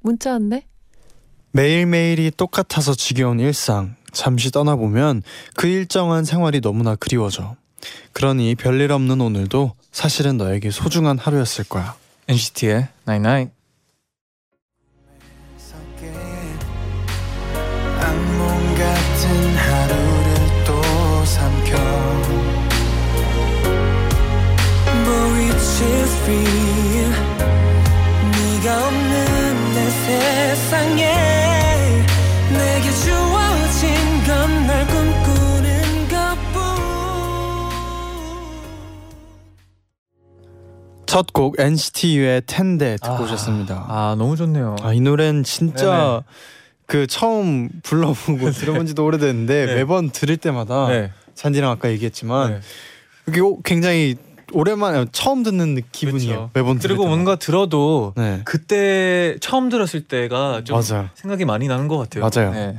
문자 왔네. 매일매일이 똑같아서 지겨운 일상. 잠시 떠나보면 그 일정한 생활이 너무나 그리워져. 그러니 별일 없는 오늘도 사실은 너에게 소중한 하루였을 거야. NCT의 99. 첫 곡 NCT U의 텐데 듣고 아, 오셨습니다 아 너무 좋네요. 아, 이 노래는 진짜 네네. 그 처음 불러보고 들어본 지도 오래됐는데 네. 매번 들을 때마다 네. 잔디랑 아까 얘기했지만 네. 이게 오- 굉장히 오랜만에 처음 듣는 느- 기분이에요 그렇죠. 매번 그리고. 뭔가 들어도 네 그때 처음 들었을 때가 좀 맞아요 생각이 많이 나는 것 같아요. 맞아요. 네.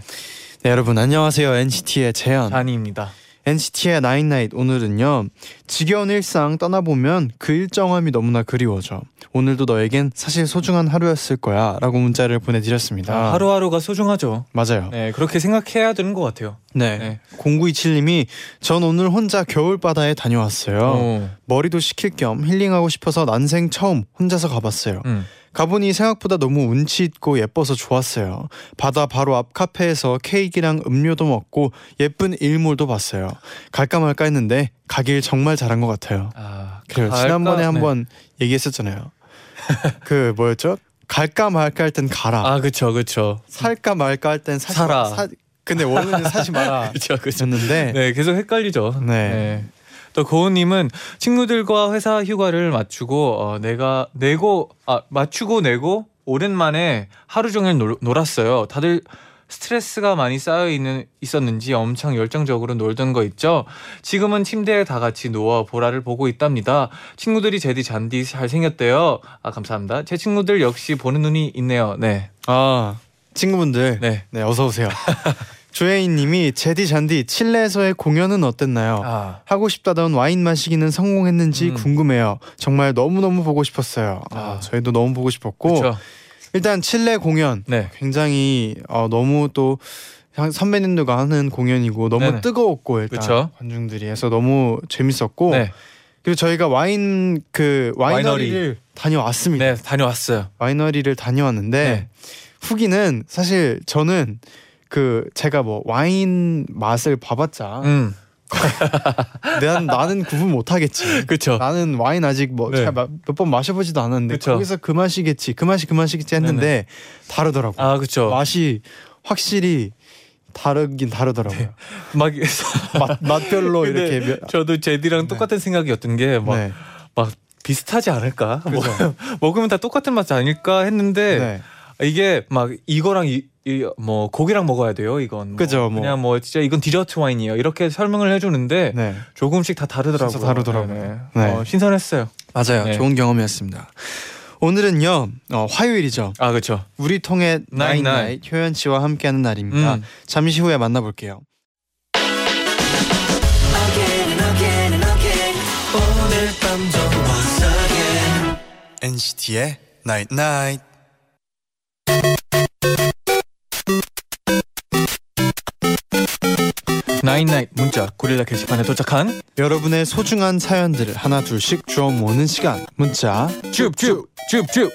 네, 여러분 안녕하세요 NCT의 재현 잔이입니다. NCT의 나인나잇 오늘은요 지겨운 일상 떠나보면 그 일정함이 너무나 그리워져 오늘도 너에겐 사실 소중한 하루였을 거야 라고 문자를 보내드렸습니다 아, 하루하루가 소중하죠. 맞아요 네, 그렇게 생각해야 되는 것 같아요. 네, 네. 0927님이 전 오늘 혼자 겨울바다에 다녀왔어요 오. 머리도 식힐 겸 힐링하고 싶어서 난생 처음 혼자서 가봤어요 음. 가보니 생각보다 너무 운치 있고 예뻐서 좋았어요. 바다 바로 앞 카페에서 케이크랑 음료도 먹고 예쁜 일몰도 봤어요. 갈까 말까 했는데 가길 정말 잘한 것 같아요. 아, 그래요. 갈까? 지난번에 네. 한번 얘기했었잖아요. 그 뭐였죠? 갈까 말까 할 땐 가라. 아, 그쵸, 그쵸. 살까 말까 할 땐. 사, 근데 원래는 사지 마라. 그쵸, 그쵸. 였는데 네, 계속 헷갈리죠. 네. 또 고은님은 친구들과 회사 휴가를 맞추고 어, 내가 내고 아 맞추고 내고 오랜만에 하루 종일 놀, 놀았어요. 다들 스트레스가 많이 쌓여 있는 있었는지 엄청 열정적으로 놀던 거 있죠. 지금은 침대에 다 같이 누워 보라를 보고 있답니다. 친구들이 제디 잔디 잘 생겼대요. 아 감사합니다. 제 친구들 역시 보는 눈이 있네요. 네, 아 친구분들 네. 네 어서 오세요. 조혜인님이 제디 잔디 칠레에서의 공연은 어땠나요? 아 하고 싶다던 와인 마시기는 성공했는지 음. 궁금해요. 정말 너무 너무 보고 싶었어요. 아, 아. 저희도 너무 보고 싶었고 그렇죠. 일단 칠레 공연 네. 굉장히 어, 너무 또 상- 선배님들과 하는 공연이고 너무 네네. 뜨거웠고 일단 그쵸. 관중들이 해서 너무 재밌었고 네, 그리고 저희가 와인 그 와이너리를 다녀왔습니다. 네 다녀왔어요. 와이너리를 다녀왔는데 네. 후기는 사실 저는 그 제가 뭐 와인 맛을 봐봤자 음, 난 나는 구분 못하겠지. 그렇죠. 나는 와인 아직 뭐 네. 몇번 마셔보지도 않았는데 그쵸. 거기서 그 맛이겠지, 그 맛이 그 맛이겠지 했는데 다르더라고. 아 그렇죠. 맛이 확실히 다르긴 다르더라고요. 막 맛 맛별로 이렇게 몇- 저도 제디랑 똑같은 생각이었던 게막 네. 비슷하지 않을까? 뭐. 먹으면 다 똑같은 맛이 아닐까 했는데 네. 이게 막 이거랑 이, 이, 뭐 고기랑 먹어야 돼요. 이건 뭐 그죠, 뭐. 그냥 뭐 진짜 이건 디저트 와인이에요. 이렇게 설명을 해주는데 네. 조금씩 다 다르더라고요. 진짜 다르더라고요. 네, 네. 네. 어, 신선했어요. 맞아요. 네. 좋은 경험이었습니다. 오늘은요 어, 화요일이죠. 아 그렇죠. 우리 통했night night. night night 효연 씨와 함께하는 날입니다. 음. 잠시 후에 만나볼게요. Again 오 나인나잇 문자 고릴라 게시판에 도착한 여러분의 소중한 사연들을 하나 둘씩 주워 모으는 시간. 문자 줍줍 줍줍.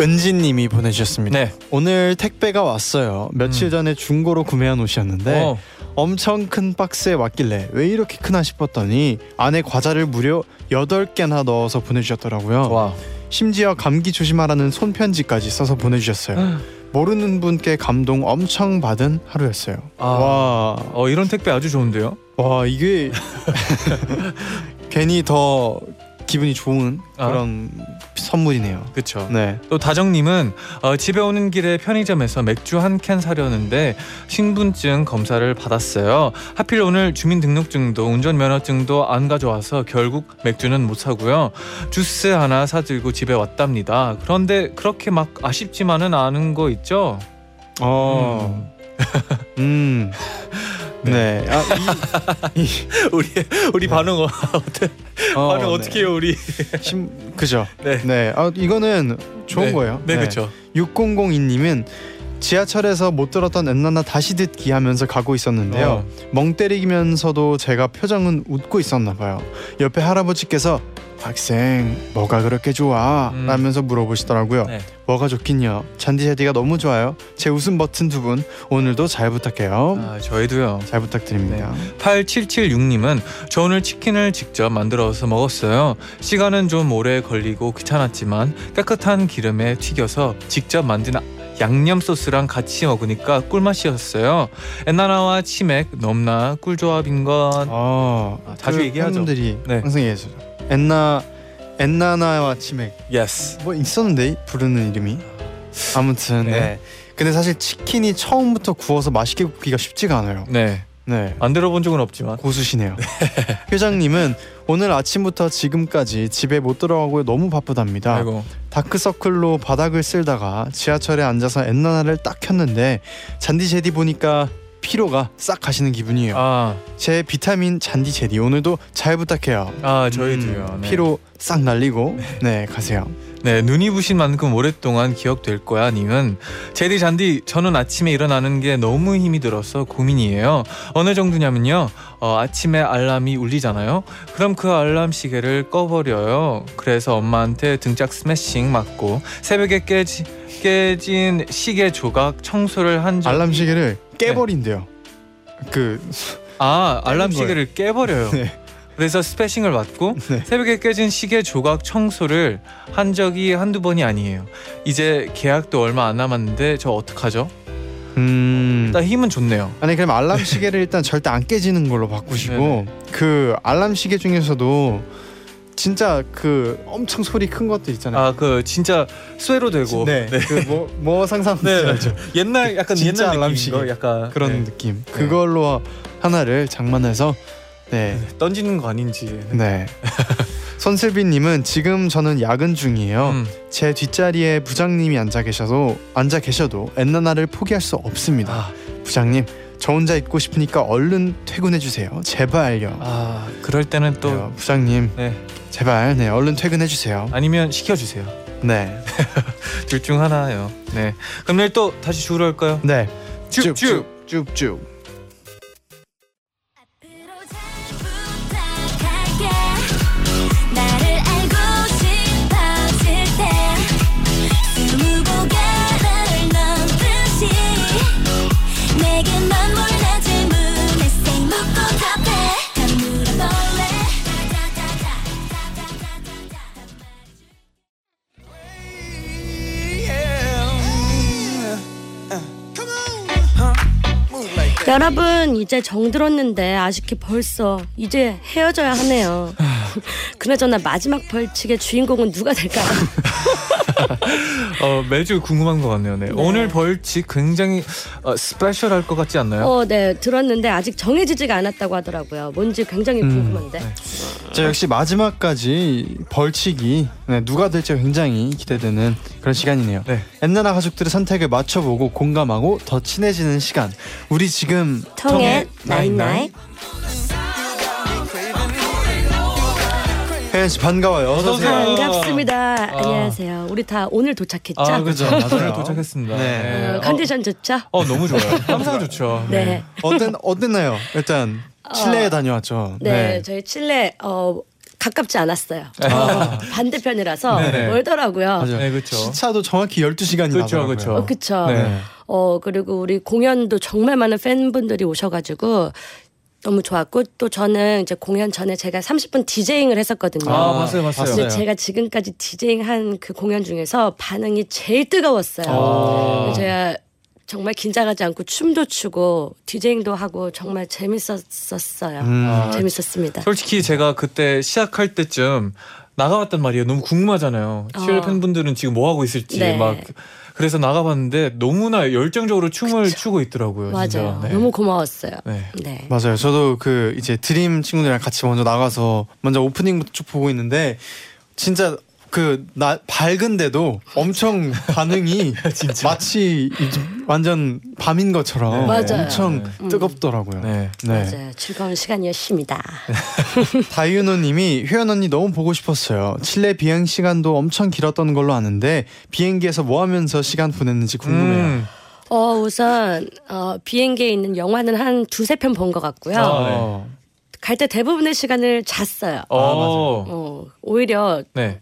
은지님이 보내주셨습니다. 네. 오늘 택배가 왔어요. 며칠 음. 전에 중고로 구매한 옷이었는데 어, 엄청 큰 박스에 왔길래 왜 이렇게 크나 싶었더니 안에 과자를 무려 8개나 넣어서 보내주셨더라고요. 와. 심지어 감기 조심하라는 손편지까지 써서 보내주셨어요. 모르는 분께 감동 엄청 받은 하루였어요. 아. 와, 어 이런 택배 아주 좋은데요. 와 이게 괜히 더 기분이 좋은 아. 그런 선물이네요. 그쵸. 네. 또 다정님은 어, 집에 오는 길에 편의점에서 맥주 한 캔 사려는데 신분증 검사를 받았어요. 하필 오늘 주민등록증도 운전면허증도 안 가져와서 결국 맥주는 못 사고요. 주스 하나 사들고 집에 왔답니다. 그런데 그렇게 막 아쉽지만은 않은 거 있죠? 어. 음. 네. 아, 이, 이 우리 우리 반응 어, 어때? 어, 반응 네. 어떻게 해요 우리? 심, 그죠. 네. 네. 아, 이거는 좋은 네. 거예요. 네, 그렇죠. 6002님은 지하철에서 못 들었던 엔나나 다시 듣기 하면서 가고 있었는데요. 어. 멍 때리면서도 제가 표정은 웃고 있었나 봐요. 옆에 할아버지께서 학생 뭐가 그렇게 좋아? 음. 라면서 물어보시더라고요. 네. 뭐가 좋긴요. 잔디 제디가 너무 좋아요. 제 웃음 버튼 두 분 오늘도 잘 부탁해요. 아, 저희도요. 잘 부탁드립니다. 8776님은 저 오늘 치킨을 직접 만들어서 먹었어요. 시간은 좀 오래 걸리고 귀찮았지만 깨끗한 기름에 튀겨서 직접 만든 양념 소스랑 같이 먹으니까 꿀맛이었어요. 엔나나와 치맥 넘나 꿀조합인 것. 아, 아, 자주 그 얘기하죠. 팬분들이 네. 항상 얘기해줘. 엔나 엔나나와 치맥 Yes. 뭐 있었는데 부르는 이름이 아무튼 네. 네. 근데 사실 치킨이 처음부터 구워서 맛있게 굽기가 쉽지가 않아요. 네. 네. 안 들어본 적은 없지만. 고수시네요. 회장님은 오늘 아침부터 지금까지 집에 못 들어가고 너무 바쁘답니다. 아이고. 다크서클로 바닥을 쓸다가 지하철에 앉아서 엔나나를 딱 켰는데 잔디 제디 보니까 피로가 싹 가시는 기분이에요. 아, 제 비타민 잔디 제디 오늘도 잘 부탁해요. 아 저희도요. 음, 네. 피로 싹 날리고 네 가세요. 네, 눈이 부신 만큼 오랫동안 기억될 거야. 님은 제디 잔디 저는 아침에 일어나는 게 너무 힘이 들어서 고민이에요. 어느 정도냐면요. 어, 아침에 알람이 울리잖아요. 그럼 그 알람 시계를 꺼버려요. 그래서 엄마한테 등짝 스매싱 맞고 새벽에 깨지, 깨진 시계 조각 청소를 한 적. 알람 시계를 깨버린대요. 그 아 알람 시계를 깨버려요. 네. 그래서 스패싱을 맞고 네. 새벽에 깨진 시계 조각 청소를 한 적이 한두 번이 아니에요. 이제 계약도 얼마 안 남았는데 저 어떡하죠? 음. 나 힘은 좋네요. 아니 그럼 알람 시계를 일단 절대 안 깨지는 걸로 바꾸시고 네네. 그 알람 시계 중에서도 진짜 그 엄청 소리 큰 것들 있잖아요. 아 그 진짜 쇠로 되고 네. 그뭐 뭐 상상 네, 네, 네. 옛날 약간 진짜 옛날 알람 시계. 거 약간 그런 네. 느낌. 그걸로 하나를 장만해서 네. 던지는 거 아닌지. 네. 손슬비님은 지금 저는 야근 중이에요. 음. 제 뒷자리에 부장님이 앉아 계셔도 앉아 계셔도 엔나나를 포기할 수 없습니다. 아, 부장님, 저 혼자 있고 싶으니까 얼른 퇴근해 주세요. 제발요. 아 그럴 때는 또 네, 부장님, 네. 제발 네 얼른 퇴근해 주세요. 아니면 시켜 주세요. 네, 둘 중 하나예요. 네. 그럼 내일 또 다시 주로 할까요? 네. 쭉쭉. 쭉쭉. 여러분 이제 정 들었는데 아쉽게 벌써 이제 헤어져야 하네요. 그나저나 마지막 벌칙의 주인공은 누가 될까요? 어, 매주 궁금한 것 같네요. 네. 네. 오늘 벌칙 굉장히 어, 스페셜할 것 같지 않나요? 어, 네 들었는데 아직 정해지지가 않았다고 하더라고요. 뭔지 굉장히 음, 궁금한데. 네. 자 역시 마지막까지 벌칙이 네, 누가 될지 굉장히 기대되는 그런 시간이네요. 네. 엔나나 가족들의 선택을 맞춰보고 공감하고 더 친해지는 시간. 우리 지금 통했나잇나잇. 효연 씨 반가워요. 어서 오세요. 반갑습니다. 안녕하세요. 우리 다 오늘 도착했죠? 아, 그죠. 맞아요. 오늘 도착했습니다. 네. 어, 컨디션 좋죠? 어, 어, 너무 좋아요. 항상 좋죠. 네. 어땠 어땠나요? 일단 칠레에 어, 다녀왔죠. 네, 저희 칠레 어 가깝지 않았어요. 아. 반대편이라서 네네. 멀더라고요. 맞아요. 네, 그렇죠. 시차도 정확히 12시간이 그쵸, 나더라고요. 그쵸. 어, 그쵸. 네. 어, 그리고 우리 공연도 정말 많은 팬분들이 오셔가지고 너무 좋았고 또 저는 이제 공연 전에 제가 30분 디제잉을 했었거든요. 아, 봤어요, 봤어요. 근데 봤어요. 제가 지금까지 디제잉 한 그 공연 중에서 반응이 제일 뜨거웠어요. 아. 제가 정말 긴장하지 않고 춤도 추고 디제잉도 하고 정말 재밌었었어요. 음. 아, 재밌었습니다. 솔직히 제가 그때 시작할 때쯤 나가봤단 말이에요. 너무 궁금하잖아요. 치열 어. 팬분들은 지금 뭐 하고 있을지 네. 막 그래서 나가봤는데 너무나 열정적으로 춤을 추고 있더라고요. 맞아요. 진짜. 네. 너무 고마웠어요. 네. 네. 맞아요. 저도 그 이제 드림 친구들이랑 같이 먼저 나가서 먼저 오프닝부터 쭉 보고 있는데 진짜 그 나 밝은데도 엄청 반응이 마치 완전 밤인 것처럼 네. 엄청 음. 뜨겁더라고요. 네. 네. 맞아요. 즐거운 시간이었습니다. 다이윤호님이 효연 언니 너무 보고 싶었어요. 칠레 비행 시간도 엄청 길었던 걸로 아는데 비행기에서 뭐 하면서 시간 보냈는지 궁금해요. 음. 어, 우선 어, 비행기에 있는 영화는 한 두세 편 본 것 같고요. 아, 어. 갈때 대부분의 시간을 잤어요. 어. 어, 오히려 네.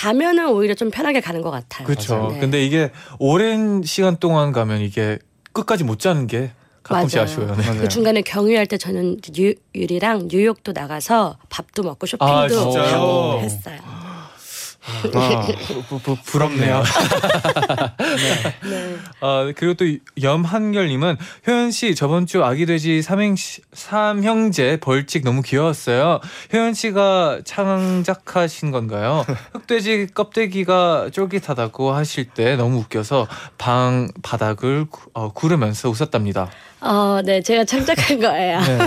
자면은 오히려 좀 편하게 가는 것 같아요. 그렇죠. 네. 근데 이게 오랜 시간 동안 가면 이게 끝까지 못 자는 게 가끔씩 맞아요. 아쉬워요. 네. 그 중간에 경유할 때 저는 유, 유리랑 뉴욕도 나가서 밥도 먹고 쇼핑도 아? 하고 했어요. 아, 부, 부, 부럽네요. 네. 아, 그리고 또 염한결님은 효연 씨 저번 주 아기 돼지 삼행 삼형제 벌칙 너무 귀여웠어요. 효연 씨가 창작하신 건가요? 흑돼지 껍데기가 쫄깃하다고 하실 때 너무 웃겨서 방 바닥을 구, 어, 구르면서 웃었답니다. 어, 네, 제가 창작한 거예요. 네.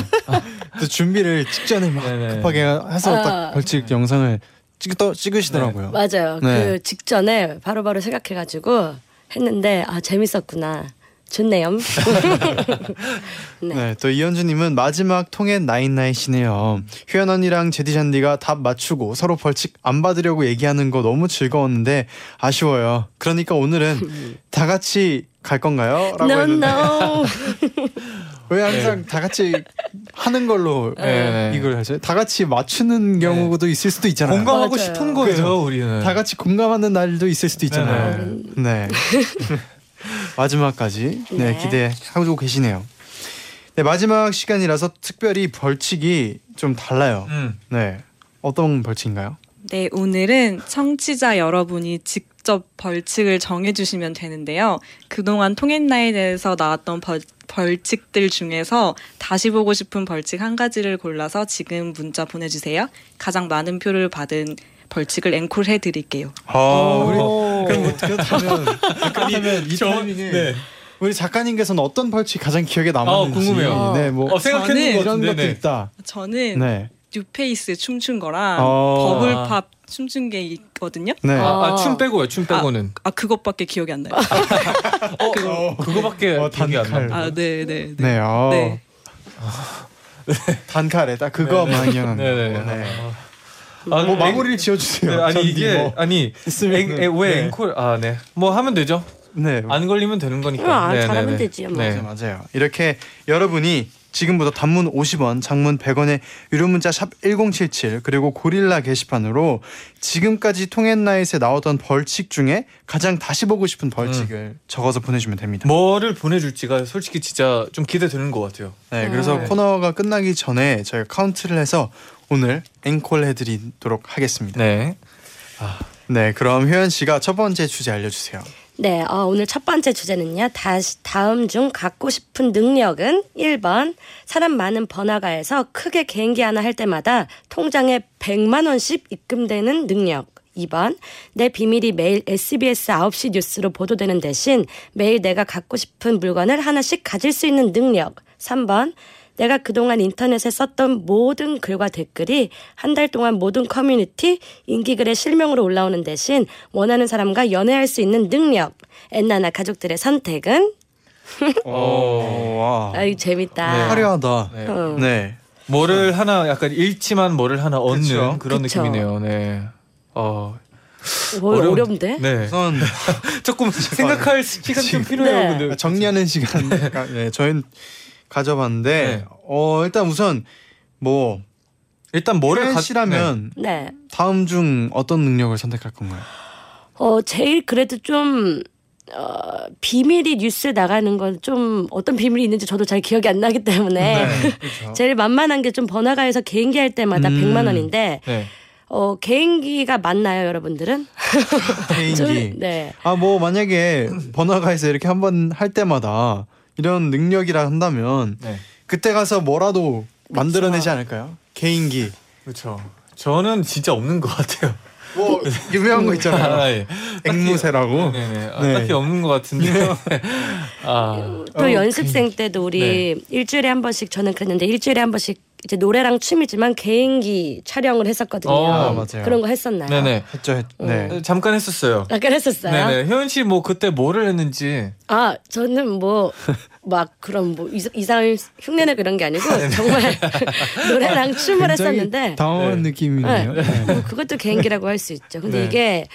또 준비를 직전에 막 네네. 급하게 해서 딱 아. 벌칙 영상을 찍, 찍으시더라고요. 맞아요. 네. 그 직전에 바로 바로 생각해가지고 했는데 아 재밌었구나. 좋네요. 네. 네, 또 이현주님은 마지막 통해 나인나잇이네요. 효연 언니랑 제디 잔디가 답 맞추고 서로 벌칙 안 받으려고 얘기하는 거 너무 즐거웠는데 아쉬워요. 그러니까 오늘은 다 같이 갈 건가요? 라고 No 했는데 no. 왜 항상 다 같이 하는 걸로 네. 이걸 하죠? 다 같이 맞추는 경우도 있을 수도 있잖아요. 공감하고 맞아요. 싶은 그죠? 우리는. 다 같이 공감하는 날도 있을 수도 있잖아요. 네. 마지막까지 네, 네. 기대하고 계시네요. 네, 마지막 시간이라서 특별히 벌칙이 좀 달라요. 음. 네. 어떤 벌칙인가요? 네, 오늘은 청취자 여러분이 직 접 벌칙을 정해주시면 되는데요. 그동안 통했나잇에서 나왔던 벌, 벌칙들 중에서 다시 보고 싶은 벌칙 한 가지를 골라서 지금 문자 보내주세요. 가장 많은 표를 받은 벌칙을 앵콜 해드릴게요. 아, 우리 오. 그럼 뭐 그렇다면 그렇다면 이 저- 타이밍에 네. 우리 작가님께서는 어떤 벌칙 가장 기억에 남았는지 아, 궁금해요. 네, 뭐 어, 것 이런. 것도 네. 있다. 저는 네. New Face 춤춘 거랑 어. Bubble Pop 춤춘 게 있거든요. 네. 아, 춤 빼고요. 춤 빼고는. 아 그것밖에 기억이 안 나요. 어, 그거, 그거밖에 어, 기억이 안 단칼. 나. 아, 네, 네, 네. 네. 어. 네. 단칼에 딱 그거만 기억납니다. 네네. 네. 아, 뭐 앵- 마무리를 지어 주세요. 네, 아니 이게 아니 있으면 앵, 앵, 왜 네. 앵콜 아 네. 뭐 하면 되죠. 네. 안 걸리면 되는 거니까. 아, 네, 잘하면 네, 네. 되지요, 뭐. 네. 맞아요, 맞아요. 이렇게 여러분이 지금부터 단문 50원, 장문 100원의 유료 문자 샵 1077 그리고 고릴라 게시판으로 지금까지 통했나잇에 나왔던 벌칙 중에 가장 다시 보고 싶은 벌칙을 적어서 보내주면 됩니다. 뭐를 보내줄지가 솔직히 진짜 좀 기대되는 것 같아요. 네, 그래서 네. 코너가 끝나기 전에 저희가 카운트를 해서 오늘 앵콜 해드리도록 하겠습니다. 네, 네. 그럼 효연 씨가 첫 번째 주제 알려주세요. 네, 어, 오늘 첫 번째 주제는요. 다시 다음 중 갖고 싶은 능력은 1번 사람 많은 번화가에서 크게 개인기 하나 할 때마다 통장에 100만 원씩 입금되는 능력. 2번 내 비밀이 매일 SBS 9시 뉴스로 보도되는 대신 매일 내가 갖고 싶은 물건을 하나씩 가질 수 있는 능력. 3번 내가 그동안 인터넷에 썼던 모든 글과 댓글이 한 달 동안 모든 커뮤니티 인기글에 실명으로 올라오는 대신 원하는 사람과 연애할 수 있는 능력. 엔나나 가족들의 선택은 어, 와, 아유 재밌다. 네. 화려하다. 네. 어. 네. 뭐를 하나 약간 잃지만 뭐를 하나 얻는 그쵸. 그런 그쵸. 느낌이네요. 네. 어. 뭐 어려운- 어려운데? 네. 우선 조금 생각할 시간 좀 필요해요. 네. 정리하는 시간 네, 저희는 가져봤는데 네. 어 일단 우선 뭐 일단 뭐를 효연 가- 씨라면 네. 다음 중 어떤 능력을 선택할 건가요? 어 제일 그래도 좀 어, 비밀이 뉴스에 나가는 건 좀 어떤 비밀이 있는지 저도 잘 기억이 안 나기 때문에 그렇죠. 제일 만만한 게 좀 번화가에서 개인기 할 때마다 음. 100만 원인데 네. 어 개인기가 맞나요, 여러분들은? 개인기. 좀, 네. 아 뭐 만약에 번화가에서 이렇게 한 번 할 때마다 이런 능력이라 한다면 네. 그때 가서 뭐라도 만들어내지 않을까요? 개인기. 그렇죠. 저는 진짜 없는 것 같아요. 뭐 유명한 거 있잖아요. 아, 예. 앵무새라고. 네네. 아, 네. 딱히 없는 것 같은데. 아, 또 어, 연습생 때도 우리 일주일에 한 번씩 저는 그랬는데 일주일에 한 번씩 이제 노래랑 춤이지만 개인기 촬영을 했었거든요. 어, 맞아요. 그런 거 했었나요? 네네. 했죠, 했. 네. 어, 잠깐 했었어요. 아까 했었어요. 네네. 효연 씨 뭐 그때 뭐를 했는지. 아 저는 뭐 막 그런 뭐 이상한 흉내내고 이런 게 아니고 정말 노래랑 춤을 굉장히 했었는데 당황한 느낌이네요. 네. 네. 뭐 그것도 개인기라고 할 수 있죠. 근데 네. 이게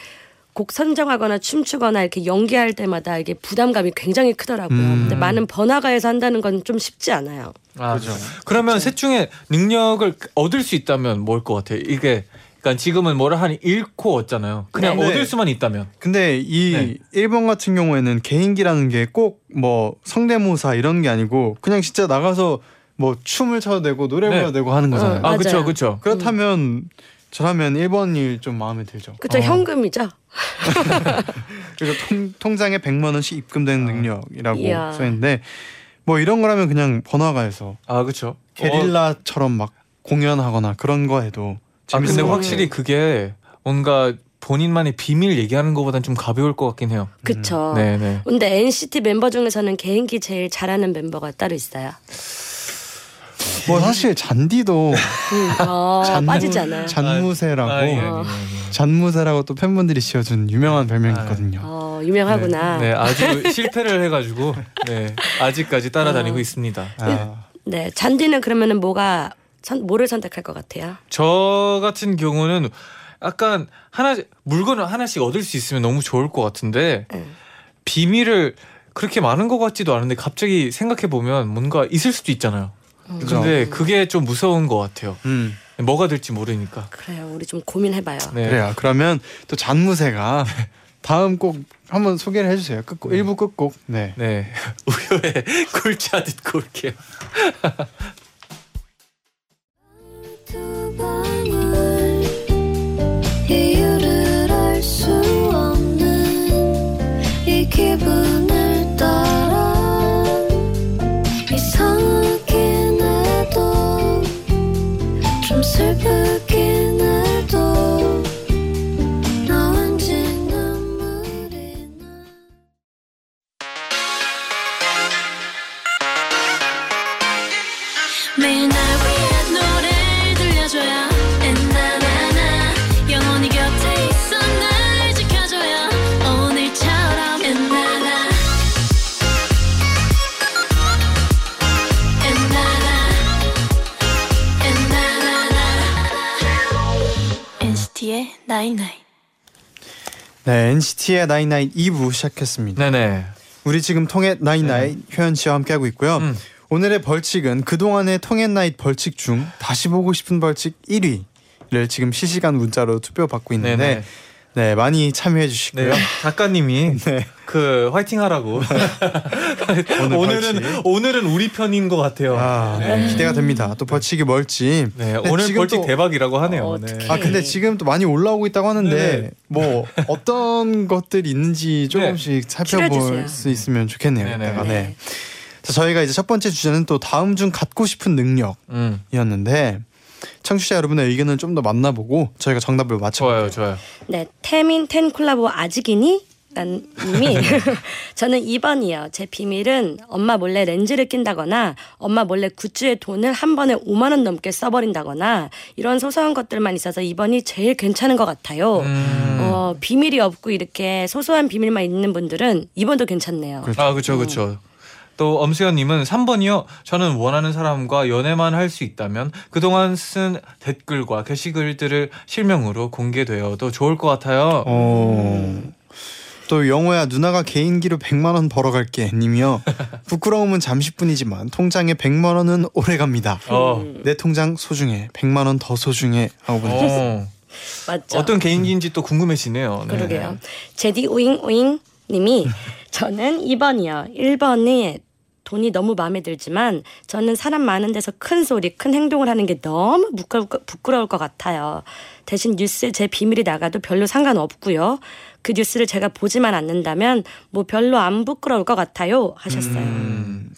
곡 선정하거나 춤추거나 이렇게 연기할 때마다 이게 부담감이 굉장히 크더라고요. 음. 근데 많은 번화가에서 한다는 건 좀 쉽지 않아요. 아, 그죠. 그러면 셋 중에 능력을 얻을 수 있다면 뭘 것 같아요? 이게 그러니까 지금은 뭐를 하니 잃고 얻잖아요. 그냥 네. 얻을 수만 있다면. 근데 이 네. 일본 같은 경우에는 개인기라는 게 꼭 뭐 성대모사 이런 게 아니고 그냥 진짜 나가서 뭐 춤을 춰도 되고 노래 네. 불러도 되고 하는 거잖아요. 어. 아. 그렇죠, 그렇죠. 그렇다면 저라면 1번이 좀 마음에 들죠. 그쵸 어. 현금이죠. 그래서 통, 통장에 100만 원씩 입금되는 능력이라고 이야. 써 있는데 뭐 이런 거라면 그냥 번화가에서 아, 그렇죠. 게릴라처럼 막 공연하거나 그런 거 해도 아, 근데 재밌을 것 확실히 그게 뭔가 본인만의 비밀 얘기하는 것보단 좀 가벼울 것 같긴 해요. 그쵸. 네, 네. 근데 NCT 멤버 중에서는 개인기 제일 잘하는 멤버가 따로 있어요. 같아요. 뭐 사실 잔디도 음, 어, 잔무- 빠지지 않아요. 잔무새라고 아, 예, 예, 어. 예, 잔무새라고 또 팬분들이 지어준 유명한 별명이 아, 있거든요. 어, 유명하구나. 네, 아주 실패를 해가지고 네 아직까지 따라다니고 어. 있습니다. 아, 네, 잔디는 그러면은 뭐가 선, 뭐를 선택할 것 같아요? 저 같은 경우는 약간 하나 물건을 하나씩 얻을 수 있으면 너무 좋을 것 같은데 응. 비밀을 그렇게 많은 것 같지도 않은데 갑자기 생각해 보면 뭔가 있을 수도 있잖아요. 근데 그게 좀 무서운 것 같아요. 음, 뭐가 될지 모르니까. 그래요. 우리 좀 고민해봐요. 네. 그래요. 그러면 또 잔무새가 다음 곡 한번 소개를 해주세요. 끝곡 일부 끝곡. 네. 네. 우효의 굴자 듣고 올게요. NCT의 나인나인 2부 시작했습니다. 네네. 우리 지금 통했나잇나잇 효연 씨와 함께하고 있고요. 음. 오늘의 벌칙은 그동안의 통했나잇 벌칙 중 다시 보고 싶은 벌칙 1위를 지금 실시간 문자로 투표 받고 있는데 네네. 네, 많이 참여해 주시고요. 네. 작가님이 네. 그 화이팅 하라고. 오늘 오늘은 벌칙. 오늘은 우리 편인 것 같아요. 아, 네, 기대가 됩니다. 또 벌칙이 뭘지. 네, 네, 오늘 지금 벌칙 또- 대박이라고 하네요. 어, 네. 아 근데 지금 또 많이 올라오고 있다고 하는데 네네. 뭐 어떤 것들이 있는지 조금씩 살펴볼. 수 있으면 좋겠네요. 네. 자, 저희가 이제 첫 번째 주제는 또 다음 중 갖고 싶은 능력이었는데 음, 청취자 여러분의 의견을 좀 더 만나보고 저희가 정답을 맞춰볼게요. 좋아요, 좋아요. 네, 태민 텐 콜라보 아직이니? 난 님이 저는 2번이요. 제 비밀은 엄마 몰래 렌즈를 낀다거나 엄마 몰래 굿즈에 돈을 한 번에 5만 원 넘게 써버린다거나 이런 소소한 것들만 있어서 2번이 제일 괜찮은 것 같아요. 음. 어, 비밀이 없고 이렇게 소소한 비밀만 있는 분들은 2번도 괜찮네요. 아, 그렇죠, 그렇죠. 또 엄수연님은 3번이요. 저는 원하는 사람과 연애만 할 수 있다면 그동안 쓴 댓글과 게시글들을 실명으로 공개되어도 좋을 것 같아요. 어. 또 영호야 누나가 개인기로 100만 원 벌어갈게 님이요. 부끄러움은 잠시뿐이지만 통장에 100만 원은 오래 갑니다. 어. 내 통장 소중해. 100만 원 더 소중해 하고 보내주셨어요. 어. 맞죠? 어떤 개인기인지 또 궁금해지네요. 네. 그러게요. 제디 오잉 오잉 님이 저는 2번이요. 1번이 돈이 너무 마음에 들지만 저는 사람 많은 데서 큰 소리, 큰 행동을 하는 게 너무 부끄러울, 것- 같아요. 대신 뉴스에 제 비밀이 나가도 별로 상관없고요. 그 뉴스를 제가 보지만 않는다면 뭐 별로 안 부끄러울 것 같아요 하셨어요. 음.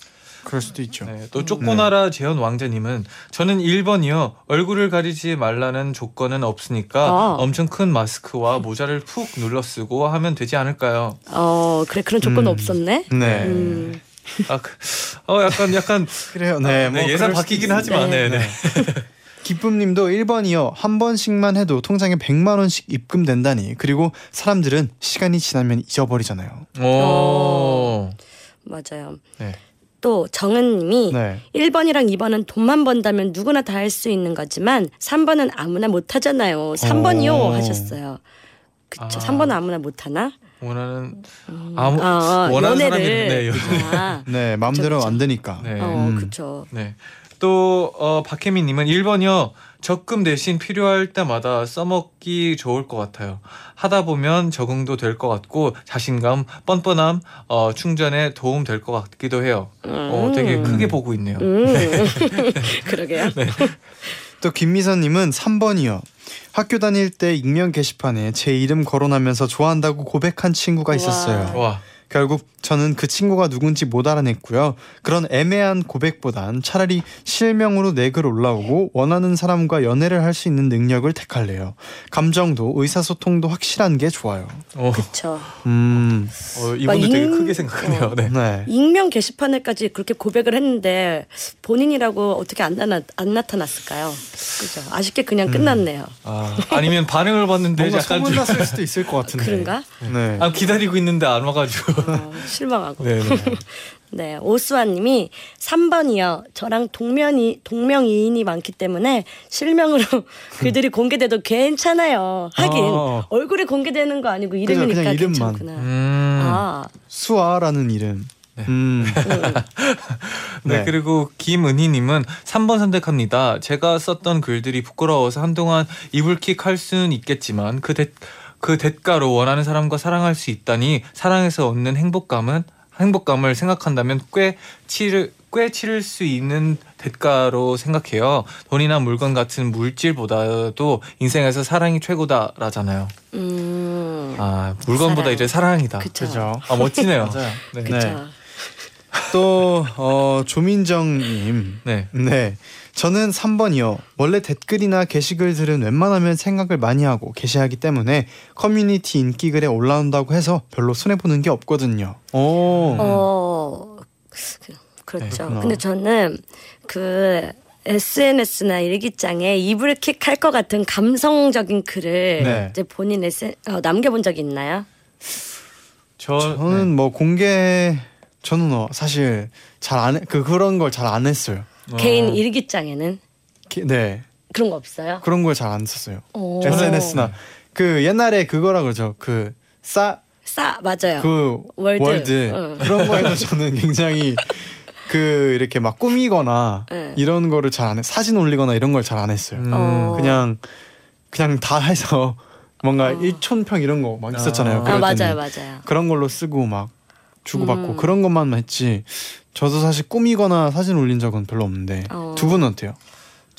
그럴 수도 있죠. 네, 또 쪼꼬나라 재현 왕자님은 저는 1번이요. 얼굴을 가리지 말라는 조건은 없으니까 아. 엄청 큰 마스크와 모자를 푹 눌러 쓰고 하면 되지 않을까요? 어 그래 그런 조건 음. 없었네. 네. 음. 아, 그, 어 약간 약간 그래요. 네, 네, 뭐 예상 바뀌긴 있- 하지만 네, 네. 기쁨님도 1번이요. 한 번씩만 해도 통장에 100만 원씩 입금된다니. 그리고 사람들은 시간이 지나면 잊어버리잖아요. 오. 맞아요. 네. 또 정은님이 네. 1번이랑 2번은 돈만 번다면 누구나 다 할 수 있는 거지만 3번은 아무나 못 하잖아요. 3번이요 어. 하셨어요. 그쵸. 아. 3번은 아무나 못 하나? 원하는 아무 아, 원하는 사람이. 네, 연- 아. 네, 마음대로 그쵸. 안 되니까. 네. 어, 음. 그쵸. 네. 또 어, 박혜민님은 1번이요. 적금 대신 필요할 때마다 써먹기 좋을 것 같아요. 하다 보면 적응도 될 것 같고 자신감, 뻔뻔함, 어, 충전에 도움 될 것 같기도 해요. 어, 되게 크게 보고 있네요. 음. 그러게요. 또 김미선님은 3번이요. 학교 다닐 때 익명 게시판에 제 이름 거론하면서 좋아한다고 고백한 친구가 있었어요. 와. 결국 저는 그 친구가 누군지 못 알아냈고요. 그런 애매한 고백보단 차라리 실명으로 내 글 올라오고 원하는 사람과 연애를 할 수 있는 능력을 택할래요. 감정도 의사소통도 확실한 게 좋아요. 어, 그쵸. 음, 어, 이분도 막 되게 인- 크게 생각하네요. 어. 네. 네. 익명 게시판에까지 그렇게 고백을 했는데 본인이라고 어떻게 안, 나나, 안 나타났을까요? 그죠. 아쉽게 그냥 끝났네요. 아, 아니면 반응을 봤는데 뭔가 약간 좀 소문 났을 수도 있을 것 같은데. 그런가? 네. 아, 기다리고 있는데 안 와가지고. 어, 실망하고. 네, 네. 네, 오수아님이 3번이요. 저랑 동면이 동명이인이 많기 때문에 실명으로 글들이 공개돼도 괜찮아요. 하긴 어. 얼굴이 공개되는 거 아니고 이름이니까 그냥 이름만. 괜찮구나. 음. 아, 수아라는 이름. 음. 네, 네. 그리고 김은희님은 3번 선택합니다. 제가 썼던 글들이 부끄러워서 한동안 이불킥 할 수는 있겠지만 그, 대, 그 대가로 원하는 사람과 사랑할 수 있다니 사랑에서 얻는 행복감은 행복감을 생각한다면 꽤 치를 꽤 치를 수 있는 대가로 생각해요. 돈이나 물건 같은 물질보다도 인생에서 사랑이 최고다라잖아요. 음, 아 물건보다 사랑. 이제 사랑이다. 그쵸. 그죠. 아 멋지네요. 맞아요. 네. 그쵸. 네. 또 어, 조민정님. 네. 네. 저는 3번이요. 원래 댓글이나 게시글들은 웬만하면 생각을 많이 하고 게시하기 때문에 커뮤니티 인기글에 올라온다고 해서 별로 손해 보는 게 없거든요. 오. 어, 그- 그렇죠. 그렇구나. 근데 저는 그 SNS나 일기장에 이불킥 할 것 같은 감성적인 글을 네. 이제 본인 SN, 어, 남겨본 적이 있나요? 저 저는 뭐 공개 저는 어, 사실 잘 안 그 그런 걸 잘 안 했어요. 네. 개인 일기장에는 기- 네. 그런 거 없어요? 그런 걸 잘 안 썼어요. 오. SNS나 그 옛날에 그거라 그러죠. 그싸 싸 맞아요. 그 월드. 월드, 응. 그런 거에도 저는 굉장히 그 이렇게 막 꾸미거나 네. 이런 거를 잘 안 해. 사진 올리거나 이런 걸 잘 안 했어요. 음. 어. 그냥 그냥 다 해서 뭔가 일촌평 이런 거 막 있었잖아요. 아. 아. 맞아요, 맞아요. 그런 걸로 쓰고 막 주고받고 음. 그런 것만 했지. 저도 사실 꾸미거나 사진 올린 적은 별로 없는데 어. 두 분은 어때요?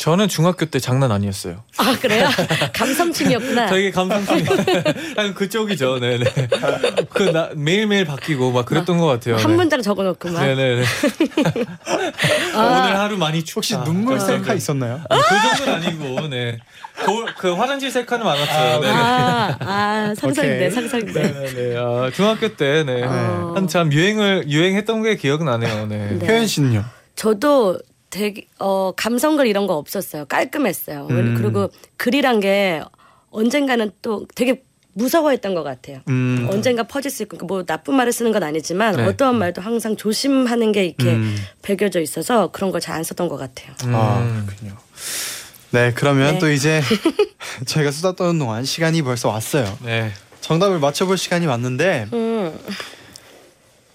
저는 중학교 때 장난 아니었어요. 아 그래요? 감성충이었구나. 되게 감성적인 약간 그쪽이죠. 네네. 그 나, 매일매일 바뀌고 막 그랬던 것 같아요. 한 네. 문장 적어놓구만. 네네네. 오늘 하루 많이 춥다. 혹시 눈물 그런 셀카 거. 있었나요? 그 정도는 아니고, 네. 그, 그 화장실 셀카는 많았어요. 네. 아, 아 상상돼. 상상돼. 네네. 아, 중학교 때, 네. 어. 한참 유행을 유행했던 게 기억나네요. 네. 네. 효연 씨는요? 저도 되게 어 감성글 이런 거 없었어요. 깔끔했어요. 음. 그리고 글이란 게 언젠가는 또 되게 무서워했던 것 같아요. 음. 언젠가 퍼질 수 있고 뭐 나쁜 말을 쓰는 건 아니지만 네. 어떠한 말도 항상 조심하는 게 이렇게 음. 배겨져 있어서 그런 걸 잘 안 썼던 것 같아요. 아 음. 그렇군요. 네 그러면 네. 또 이제 저희가 수다 떠는 동안 시간이 벌써 왔어요. 네. 정답을 맞춰볼 시간이 왔는데 음,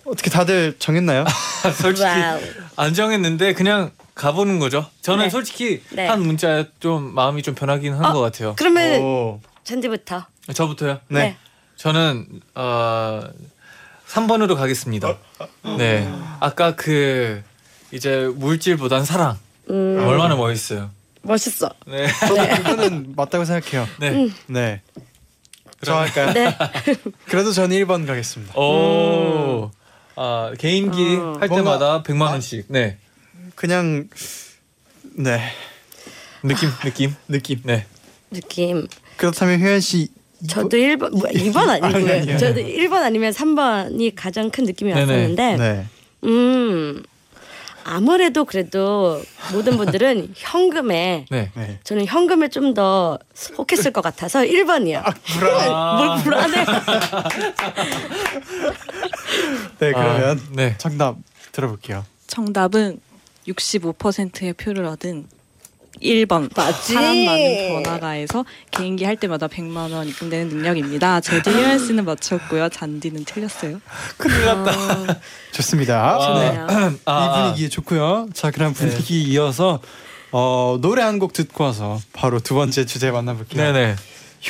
어떻게 다들 정했나요? 솔직히 wow. 안 정했는데 그냥 가보는 거죠. 저는 네. 솔직히 네. 한 문자 좀 마음이 좀 변하긴 한 어? 것 같아요. 그러면 오. 잔디부터. 저부터요. 네. 저는 어 3번으로 가겠습니다. 네. 아까 그 이제 물질보단 사랑 음, 얼마나 멋있어요. 멋있어. 네. 저도 그거는 맞다고 생각해요. 네. 네. 저 할까요? 네. 그래도 저는 1번 가겠습니다. 오. 아 개인기 어. 할 때마다 100만 원씩. 네. 그냥 네 느낌 느낌. 느낌. 네. 느낌. 그렇다면 효연 씨 저도 1번, 뭐 2번 아니고요. 아니, 아니. 저도 1번 아니면 3번이 가장 큰 느낌이 네네. 왔었는데, 네. 음, 아무래도 그래도 모든 분들은 현금에, 네. 네. 저는 현금에 좀 더 혹했을 것 같아서 1번이요. 아. 뭘 불안해. 네 그러면 아, 네. 정답 들어볼게요. 정답은 65%의 표를 얻은 1번 맞지? 사람 많은 번화가에서 개인기 할 때마다 100만 원 입금되는 능력입니다. 제디 효연 씨는 맞췄고요. 잔디는 틀렸어요. 큰일 났다. 좋습니다. 좋네요. 이 아, 분위기 좋고요. 자 그럼 분위기 이어서 어, 노래 한 곡 듣고 와서 바로 두 번째 주제 만나볼게요. 네네.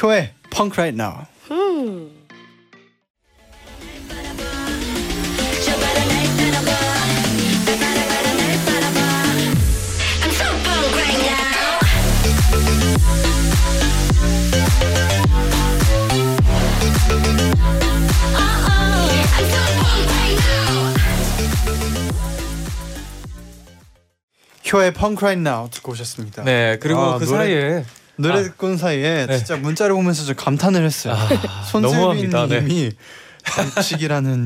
효의 Punk Right Now. 음. 효의 Punk Right Now 듣고 오셨습니다. 네 그리고 아, 그 노래- 사이에 노래 아. 듣고 사이에 네. 진짜 문자를 보면서 좀 감탄을 했어요. 아, 손슬빈 너무합니다. 네. 님이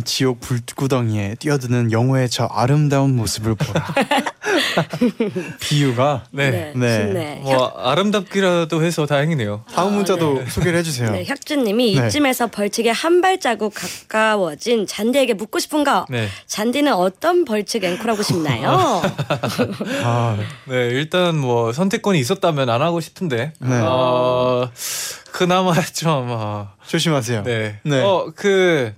지옥 불구덩이에 뛰어드는 영호의 저 아름다운 모습을 보라. 비유가 네. 네. 네. 좋네. 뭐 아름답기라도 해서 다행이네요. 다음 문자도 네. 소개를 해주세요. 네, 혁준님이 네. 이쯤에서 벌칙에 한 발자국 가까워진 잔디에게 묻고 싶은 거. 네. 잔디는 어떤 벌칙 앵콜하고 싶나요? 아, 네, 일단 뭐 선택권이 있었다면 안 하고 싶은데. 네. 어, 그나마 좀 어, 조심하세요. 네. 네. 어, 그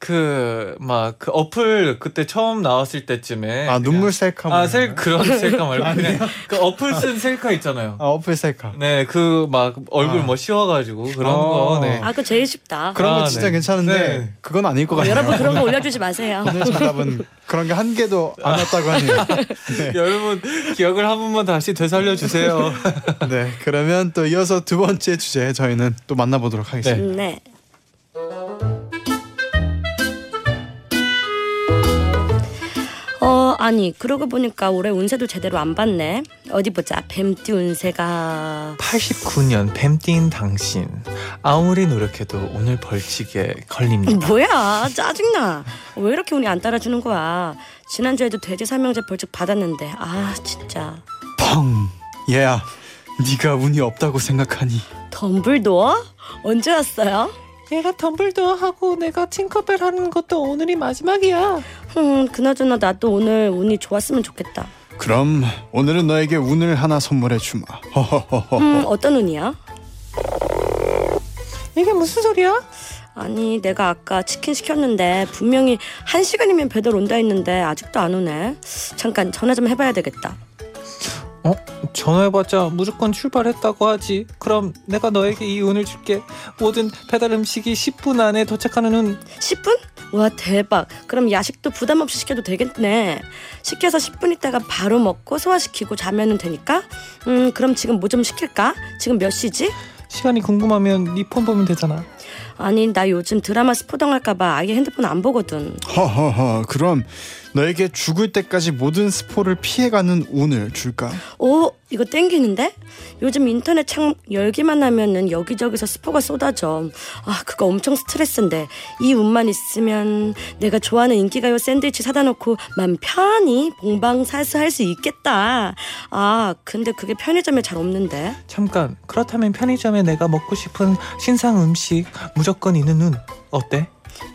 그 막 그 어플 그때 처음 나왔을 때쯤에 아 눈물 셀카. 뭐 아, 이런 셀 거? 그런 셀카 말고 그냥 그 어플 쓴 셀카 있잖아요. 아 어플 셀카. 네, 그 막 얼굴 아. 뭐 씌워가지고 그런 어. 거. 네. 아, 그거 제일 쉽다. 그런 거 아, 진짜 네. 괜찮은데 네. 그건 아닐 것 어, 같아요. 여러분 그런 거 올려주지 마세요. 오늘 정답은 그런 게 한 개도 안 왔다고 하네요. 네. 여러분 기억을 한 번만 다시 되살려 주세요. 네, 그러면 또 이어서 두 번째 주제 저희는 또 만나보도록 하겠습니다. 네. 아니 그러고 보니까 올해 운세도 제대로 안 봤네. 어디 보자. 뱀띠 운세가 89년 뱀띠인 당신 아무리 노력해도 오늘 벌칙에 걸립니다. 뭐야 짜증나. 왜 이렇게 운이 안 따라주는 거야. 지난주에도 돼지 삼형제 벌칙 받았는데 아 진짜 펑, 얘야, 네가 운이 없다고 생각하니 덤블도어 언제 왔어요? 얘가 덤블도어 하고 내가 팅커벨 하는 것도 오늘이 마지막이야. 음 그나저나 나도 오늘 운이 좋았으면 좋겠다. 그럼 오늘은 너에게 운을 하나 선물해 주마. 허허허허. 음 어떤 운이야? 이게 무슨 소리야? 아니 내가 아까 치킨 시켰는데 분명히 한 시간이면 배달 온다 했는데 아직도 안 오네. 잠깐 전화 좀 해봐야 되겠다. 어? 전화해봤자 무조건 출발했다고 하지. 그럼 내가 너에게 이 운을 줄게. 모든 배달 음식이 10분 안에 도착하는 운. 10분? 와 대박. 그럼 야식도 부담 없이 시켜도 되겠네. 시켜서 10분 있다가 바로 먹고 소화시키고 자면은 되니까. 음 그럼 지금 뭐 좀 시킬까? 지금 몇 시지? 시간이 궁금하면 네 폰 보면 되잖아. 아니 나 요즘 드라마 스포당 할까봐 아예 핸드폰 안 보거든. 허허허. 그럼 너에게 죽을 때까지 모든 스포를 피해가는 운을 줄까? 오 이거 땡기는데? 요즘 인터넷 창 열기만 하면은 여기저기서 스포가 쏟아져. 아 그거 엄청 스트레스인데 이 운만 있으면 내가 좋아하는 인기가요 샌드위치 사다 놓고 맘 편히 봉방사수 할 수 있겠다. 아 근데 그게 편의점에 잘 없는데. 잠깐. 그렇다면 편의점에 내가 먹고 싶은 신상 음식 무조건 있는 운 어때?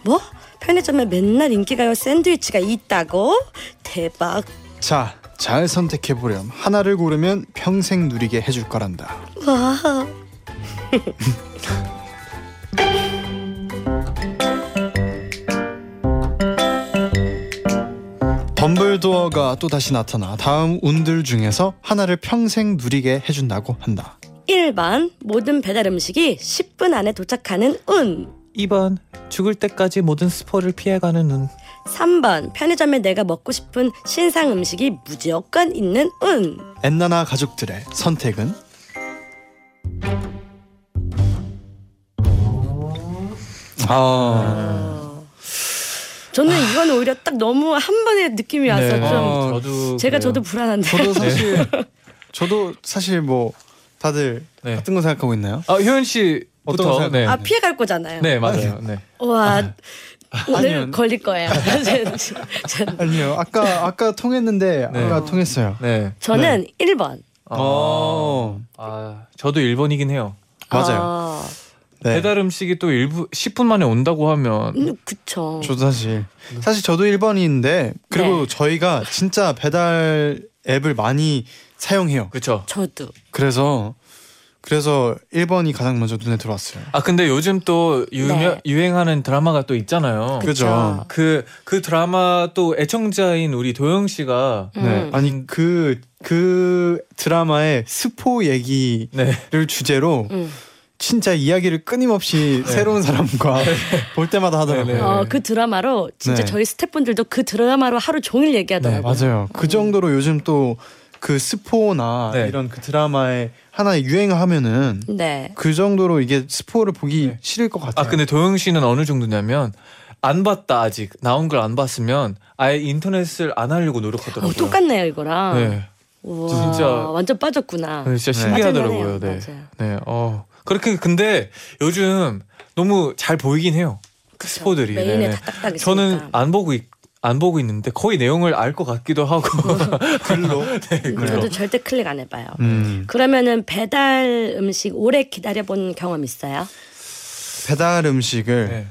뭐? 편의점에 맨날 인기가요 샌드위치가 있다고? 대박. 자, 잘 선택해 보렴. 하나를 고르면 평생 누리게 해줄 거란다. 와. 덤블도어가 또 다시 나타나 다음 운들 중에서 하나를 평생 누리게 해준다고 한다. 1번 모든 배달 음식이 10분 안에 도착하는 운. 2번 죽을 때까지 모든 스포를 피해가는 운. 3번 편의점에 내가 먹고 싶은 신상 음식이 무조건 있는 운. 엔나나 가족들의 선택은 아 저는 이건 오히려 딱 너무 한 번의 느낌이 와서 네, 좀 어, 저도 제가 그래요. 저도 불안한데. 저도 사실 저도 사실 뭐 다들 네. 같은 거 생각하고 있나요? 아 효연 씨 부터? 네. 아 피해갈 거잖아요. 네 맞아요. 네. 와 오늘 아니요. 걸릴 거예요. 저- 아니요. 아까 아까 통했는데 네. 아까 통했어요. 네. 저는 1번. 어. 아 저도 1번이긴 해요. 맞아요. 아, 네. 배달 음식이 또 1분 10분 만에 온다고 하면 음, 그쵸. 저도 사실 사실 저도 1번인데 그리고 네. 저희가 진짜 배달 앱을 많이 사용해요. 그렇죠. 저도. 그래서 그래서 1번이 가장 먼저 눈에 들어왔어요. 아 근데 요즘 또 유명, 네. 유행하는 드라마가 또 있잖아요. 그죠. 그, 그 드라마 또 애청자인 우리 도영 씨가 음. 네. 아니 그그 드라마의 스포 얘기를 네. 주제로 음. 진짜 이야기를 끊임없이 새로운 사람과 볼 때마다 하더라고요. 네, 네. 어, 그 드라마로 진짜 네. 저희 스태프분들도 그 드라마로 하루 종일 네, 얘기하더라고요. 맞아요. 그 정도로 요즘 또 그 스포나 네. 이런 그 드라마에 하나의 유행하면은 네. 그 정도로 이게 스포를 보기 네. 싫을 것 같아요. 아 근데 도영 씨는 어느 정도냐면 안 봤다 아직 나온 걸 안 봤으면 아예 인터넷을 안 하려고 어, 노력하더라고요. 똑같네요 이거랑. 네. 우와, 진짜- 완전 빠졌구나. 네, 진짜 네. 신기하더라고요. 네. 맞아요. 네. 어. 그렇게 근데 요즘 너무 잘 보이긴 해요. 그 그쵸. 스포들이. 메인에 네. 다 딱딱 있으니까. 저는 안 보고 있, 안 보고 있는데 거의 내용을 알 것 같기도 하고. 글로. 네, 그래요. 저도 절대 클릭 안 해봐요. 음. 그러면은 배달 음식 오래 기다려본 경험 있어요? 배달 음식을 네.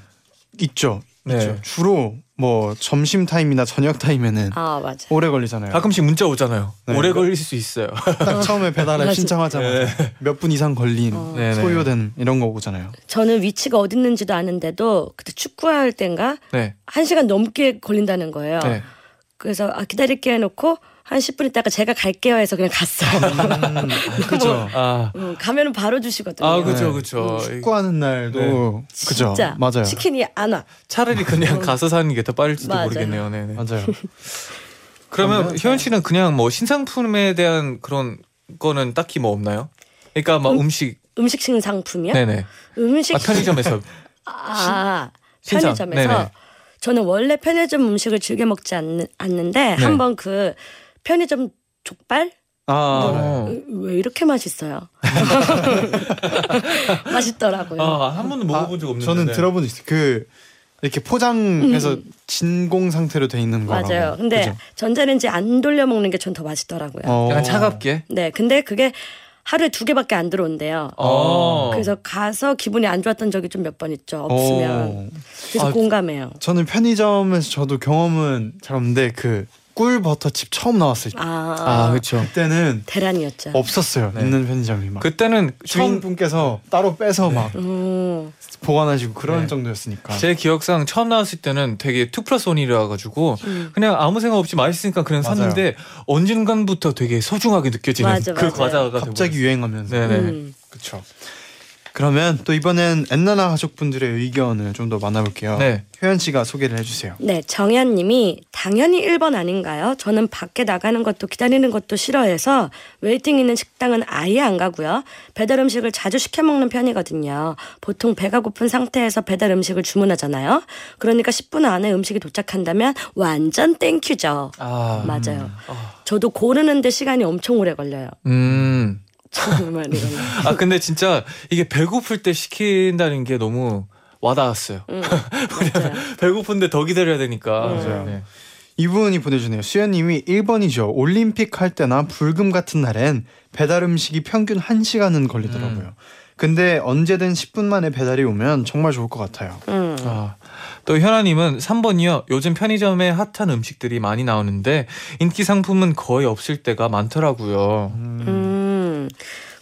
있죠. 네. 있죠. 주로 뭐 점심 타임이나 저녁 타임에는 아 맞아. 오래 걸리잖아요. 가끔씩 문자 오잖아요. 네. 오래 걸릴 수 있어요. 딱 처음에 배달앱 맞아. 신청하자마자 몇 분 이상 걸린 네, 네. 소요된 이런 거 오잖아요. 저는 위치가 어디 있는지도 아는데도 그때 축구할 땐가 네. 한 시간 넘게 걸린다는 거예요. 네. 그래서 아 기다릴게 해놓고 한 10분 있다가 제가 갈게요 해서 그냥 갔어. 그죠. 아, 음, 가면은 바로 주시거든요. 아, 그죠, 네. 그죠. 축구하는 날도 그죠. 음. 진짜 맞아요. 치킨이 안 와. 차라리 그냥 가서 사는 게 더 빠를지도 맞아요. 모르겠네요. 네, 네. 맞아요. 그러면 효연 씨는 그냥 뭐 신상품에 대한 그런 거는 딱히 뭐 없나요? 그러니까 막 음, 식 음식 신상품이요? 네네. 음식 아, 편의점에서. 아 신상. 편의점에서 네네. 저는 원래 편의점 음식을 즐겨 먹지 않는, 않는데 네. 한번 그 편의점 족발 아, 어. 왜 이렇게 맛있어요? 맛있더라고요. 아, 한 번도 먹어본 적 없는데. 저는 네. 들어본 적 있어요. 그 이렇게 포장해서 진공 상태로 돼 있는 거라고. 음. 맞아요. 근데 그죠? 전자레인지 안 돌려 먹는 게 전 더 맛있더라고요. 어. 약간 차갑게. 네, 근데 그게 하루에 두 개밖에 안 들어온대요. 어. 그래서 가서 기분이 안 좋았던 적이 좀 몇 번 있죠. 없으면. 어. 그래서 아, 공감해요. 저는 편의점에서 저도 경험은 잘 없는데 그 꿀 버터칩 처음 나왔을 때 아, 아, 그렇죠. 그때는 대란이었죠. 없었어요. 네. 있는 편의점이 막 그때는 주인분께서 따로 빼서 막 음, 보관하시고 그런 네. 정도였으니까. 제 기억상 처음 나왔을 때는 되게 two plus one이라 가지고 음. 그냥 아무 생각 없이 맛있으니까 그냥 맞아요. 샀는데 언젠간부터 되게 소중하게 느껴지는 맞아, 그 맞아요. 과자가 갑자기 돼버렸어요. 유행하면서. 네네. 음. 그렇죠. 그러면 또 이번엔 엔나나 가족분들의 의견을 좀 더 만나볼게요. 네. 효연 씨가 소개를 해주세요. 네, 정현 님이 당연히 1번 아닌가요? 저는 밖에 나가는 것도 기다리는 것도 싫어해서 waiting 있는 식당은 아예 안 가고요. 배달 음식을 자주 시켜 먹는 편이거든요. 보통 배가 고픈 상태에서 배달 음식을 주문하잖아요. 그러니까 10분 안에 음식이 도착한다면 완전 thank you죠. 아, 맞아요. 아. 저도 고르는데 시간이 엄청 오래 걸려요. 음. 정말 이런 거. 아 근데 진짜 이게 배고플 때 시킨다는 게 너무 와닿았어요. 음, 맞아요. 배고픈데 더 기다려야 되니까. 맞아요. 네. 이분이 보내주네요. 수연님이 1번이죠. 올림픽 할 때나 불금 같은 날엔 배달 음식이 평균 1시간은 걸리더라고요. 음. 근데 언제든 10분 만에 배달이 오면 정말 좋을 것 같아요. 음. 아, 또 현아님은 3번이요. 요즘 편의점에 핫한 음식들이 많이 나오는데 인기 상품은 거의 없을 때가 많더라고요. 음,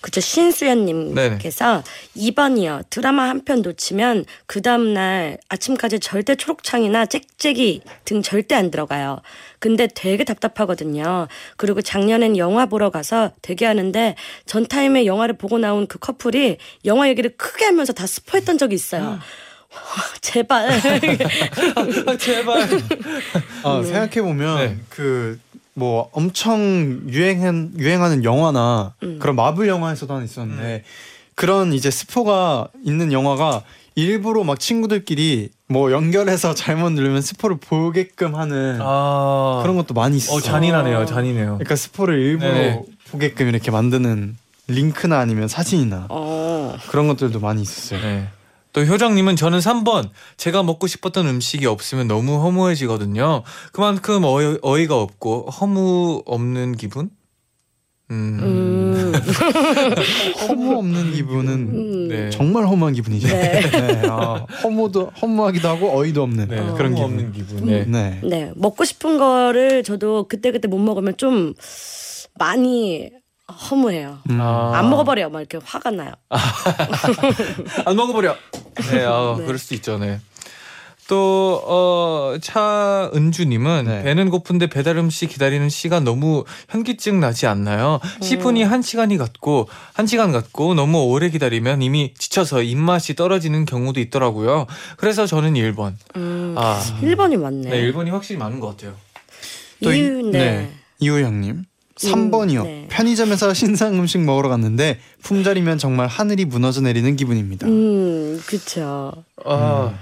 그쵸. 신수연님께서 2번이요. 드라마 한 편 놓치면 그 다음날 아침까지 절대 초록창이나 짹짹이 등 절대 안 들어가요. 근데 되게 답답하거든요. 그리고 작년엔 영화 보러 가서 되게 하는데 전 타임에 영화를 보고 나온 그 커플이 영화 얘기를 크게 하면서 다 스포했던 적이 있어요. 제발. 아, 제발. 아, 생각해 보면 네. 그 뭐 엄청 유행한 유행하는 영화나 음. 그런 마블 영화에서도 하나 있었는데 그런 이제 스포가 있는 영화가 일부러 막 친구들끼리 뭐 연결해서 잘못 누르면 스포를 보게끔 하는 아 그런 것도 많이 있어. 어 잔인하네요. 잔인해요. 그러니까 스포를 일부러 네네. 보게끔 이렇게 만드는 링크나 아니면 사진이나 어. 그런 것들도 많이 있었어요. 네. 또 효정님은 저는 3번 제가 먹고 싶었던 음식이 없으면 너무 허무해지거든요. 그만큼 어이, 어이가 없고 허무 없는 기분? 음, 음. 허무 없는 기분은 음. 네. 정말 허무한 기분이죠. 네. 네, 아, 허무도 허무하기도 하고 어이도 없는 네, 그런 기분. 없는 기분. 네. 네. 네, 먹고 싶은 거를 저도 그때 그때 못 먹으면 좀 많이 허무해요. 음. 아. 안 먹어버려. 막 이렇게 화가 나요. 안 먹어버려. 네, 아, 네. 그럴 수 있죠. 네. 또, 어, 차은주님은 네. 배는 고픈데 배달 음식 기다리는 시간 너무 현기증 나지 않나요? 10분이 1 시간이 같고, 1 시간 같고, 너무 오래 기다리면 이미 지쳐서 입맛이 떨어지는 경우도 있더라고요. 그래서 저는 1번. 음, 아, 1번이 맞네. 네, 1번이 확실히 많은 것 같아요. 또 이- 이유, 네. 이호영님 3번이요. 네. 편의점에서 신상 음식 먹으러 갔는데 품절이면 정말 하늘이 무너져 내리는 기분입니다. 음, 그쵸. 아,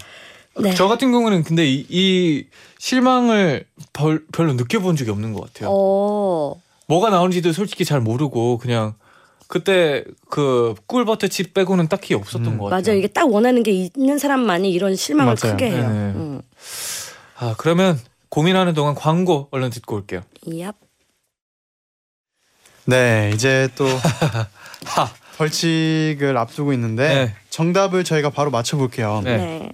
네. 저 같은 경우는 근데 이, 이 실망을 벌, 별로 느껴본 적이 없는 것 같아요. 어, 뭐가 나오는지도 솔직히 잘 모르고 그냥 그때 그 꿀버터칩 빼고는 딱히 없었던 음. 것 같아요. 맞아요. 이게 딱 원하는 게 있는 사람만이 이런 실망을 맞아요. 크게 해요. 음. 아 그러면 고민하는 동안 광고 얼른 듣고 올게요. 얍. 네, 이제 또 벌칙을 앞두고 있는데 네. 정답을 저희가 바로 맞춰 볼게요. 네. 네.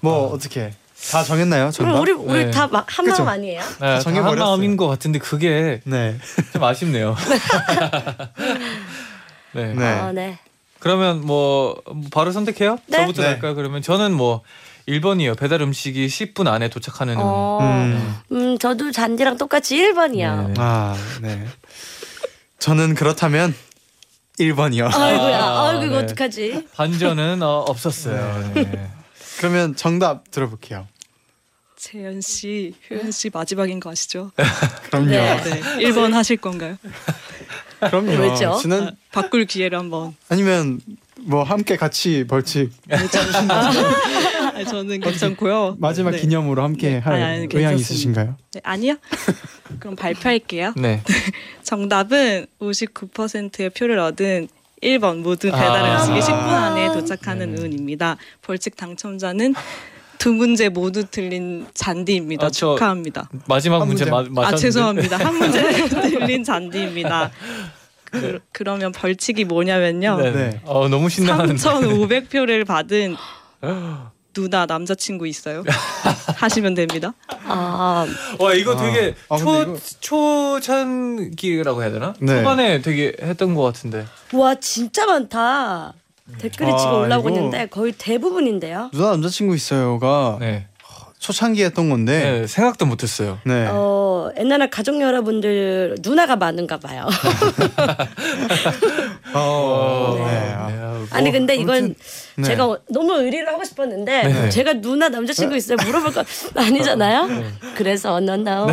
뭐 어 떻게 다 정했나요? 정답? 그럼 우리 우리 네. 다 한 그쵸? 마음 아니에요? 네, 다한 정해버렸어요. 마음인 것 같은데 그게 네. 좀 아쉽네요. 네. 네. 아, 네. 그러면 뭐 바로 선택해요? 네. 저부터 네. 할까요? 그러면 저는 뭐 1번이요. 배달 음식이 10분 안에 도착하는 어, 음. 음. 저도 잔디랑 똑같이 1번이요. 네. 아, 네. 저는 그렇다면 1번이요. 아이고야, 아, 아이고 이거 네. 어떡하지? 반전은 어, 없었어요. 네. 그러면 정답 들어볼게요. 재현 씨, 효연 씨 마지막인 거 아시죠? 그럼요. 네. 네, 1번 하실 건가요? 그럼요. 왜죠? 저는 아, 바꿀 기회를 한번. 아니면 뭐 함께 같이 벌칙 아니, 저는 괜찮고요. 마지막 네. 기념으로 함께 할 아니, 아니, 의향 괜찮습니다. 있으신가요? 네, 아니요. 그럼 발표할게요. 네. 정답은 59%의 표를 얻은 1번 모두 배달 아. 음식이 10분 안에 도착하는 네. 운입니다. 벌칙 당첨자는 두 문제 모두 틀린 잔디입니다. 아, 저- 축하합니다. 마지막 한 문제. 마, 아 맞았는데. 죄송합니다. 한 문제 틀린 잔디입니다. 그, 그러면 벌칙이 뭐냐면요. 네. 네. 어 너무 신나하는데. 3,500표를 받은 누나 남자친구 있어요? 하시면 됩니다. 아, 와 이거 아. 되게 아, 근데 초 초창기라고 해야 되나? 네. 초반에 되게 했던 것 같은데. 와 진짜 많다. 댓글이 아, 지금 올라오고 이거- 있는데 거의 대부분인데요. 누나 남자친구 있어요가 네. 초창기 했던 건데 네, 생각도 못했어요. 네. 어, 옛날에 가족 여러분들 누나가 많은가 봐요. 어, 네. 네. 아, 아, 아니 근데 이건 아무튼, 네. 제가 너무 의리를 하고 싶었는데 네. 제가 누나 남자친구 있어요 물어볼 건 아니잖아요. 그래서 너너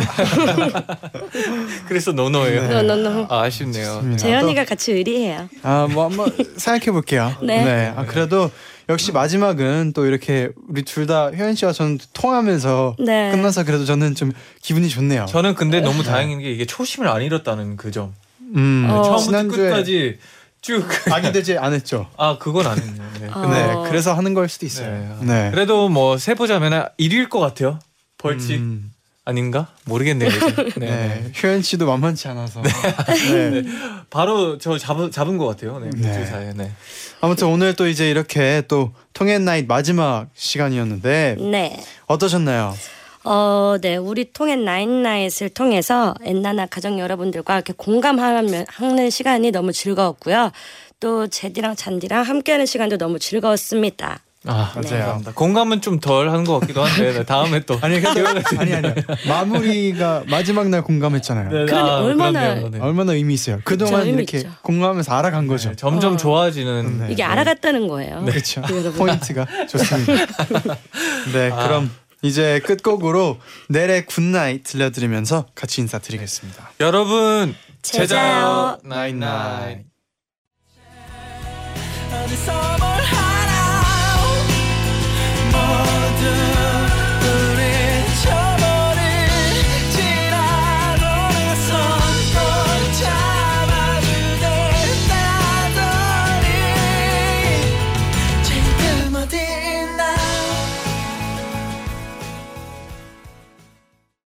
그래서 노노예요. 너너너 아, 아쉽네요. 좋습니다. 재현이가 같이 의리해요. 아, 뭐 한번 생각해 볼게요. 네. 아, 그래도 역시 마지막은 또 이렇게 우리 둘 다 효연 씨와 저는 통하면서 네. 끝나서 그래도 저는 좀 기분이 좋네요. 저는 근데 너무 다행인 게 이게 초심을 안 잃었다는 그 점. 음, 어. 처음부터 지난주에 끝까지 쭉. 아기 되지 않았죠. 아 그건 아니네요. 네. 어. 네, 그래서 하는 걸 수도 있어요. 네. 네. 그래도 뭐 세보자면 1위일 것 같아요. 벌칙 음, 아닌가? 모르겠네요. 이제. 네. 네. 효연 씨도 만만치 않아서. 네. 바로 저 잡은 잡은 것 같아요. 네. 네. 네. 사이에. 네. 아무튼 오늘 또 이제 이렇게 또 통행 나잇 마지막 시간이었는데 네. 어떠셨나요? 어, 네. 우리 통해 나인나잇을 통해서 엔나나 가족 여러분들과 이렇게 공감하는 하는 시간이 너무 즐거웠고요. 또 제디랑 잔디랑 함께하는 시간도 너무 즐거웠습니다. 아 맞아요. 감사합니다. 공감은 좀덜한것 같기도 한데 네, 다음에 또 아니 근데 아니 아니 마무리가 마지막 날 공감했잖아요. 네, 그러니 얼마나- 그렇네요. 네. 얼마나 의미 있어요. 그동안 의미 이렇게 있죠. 공감하면서 알아간 거죠. 네, 점점 어. 좋아지는 네. 이게 알아갔다는 거예요. 그렇죠. 포인트가 좋습니다. 네, 아. 그럼 이제 끝곡으로 넬의 Good Night 들려드리면서 같이 인사드리겠습니다. 여러분 제자요. 나잇나잇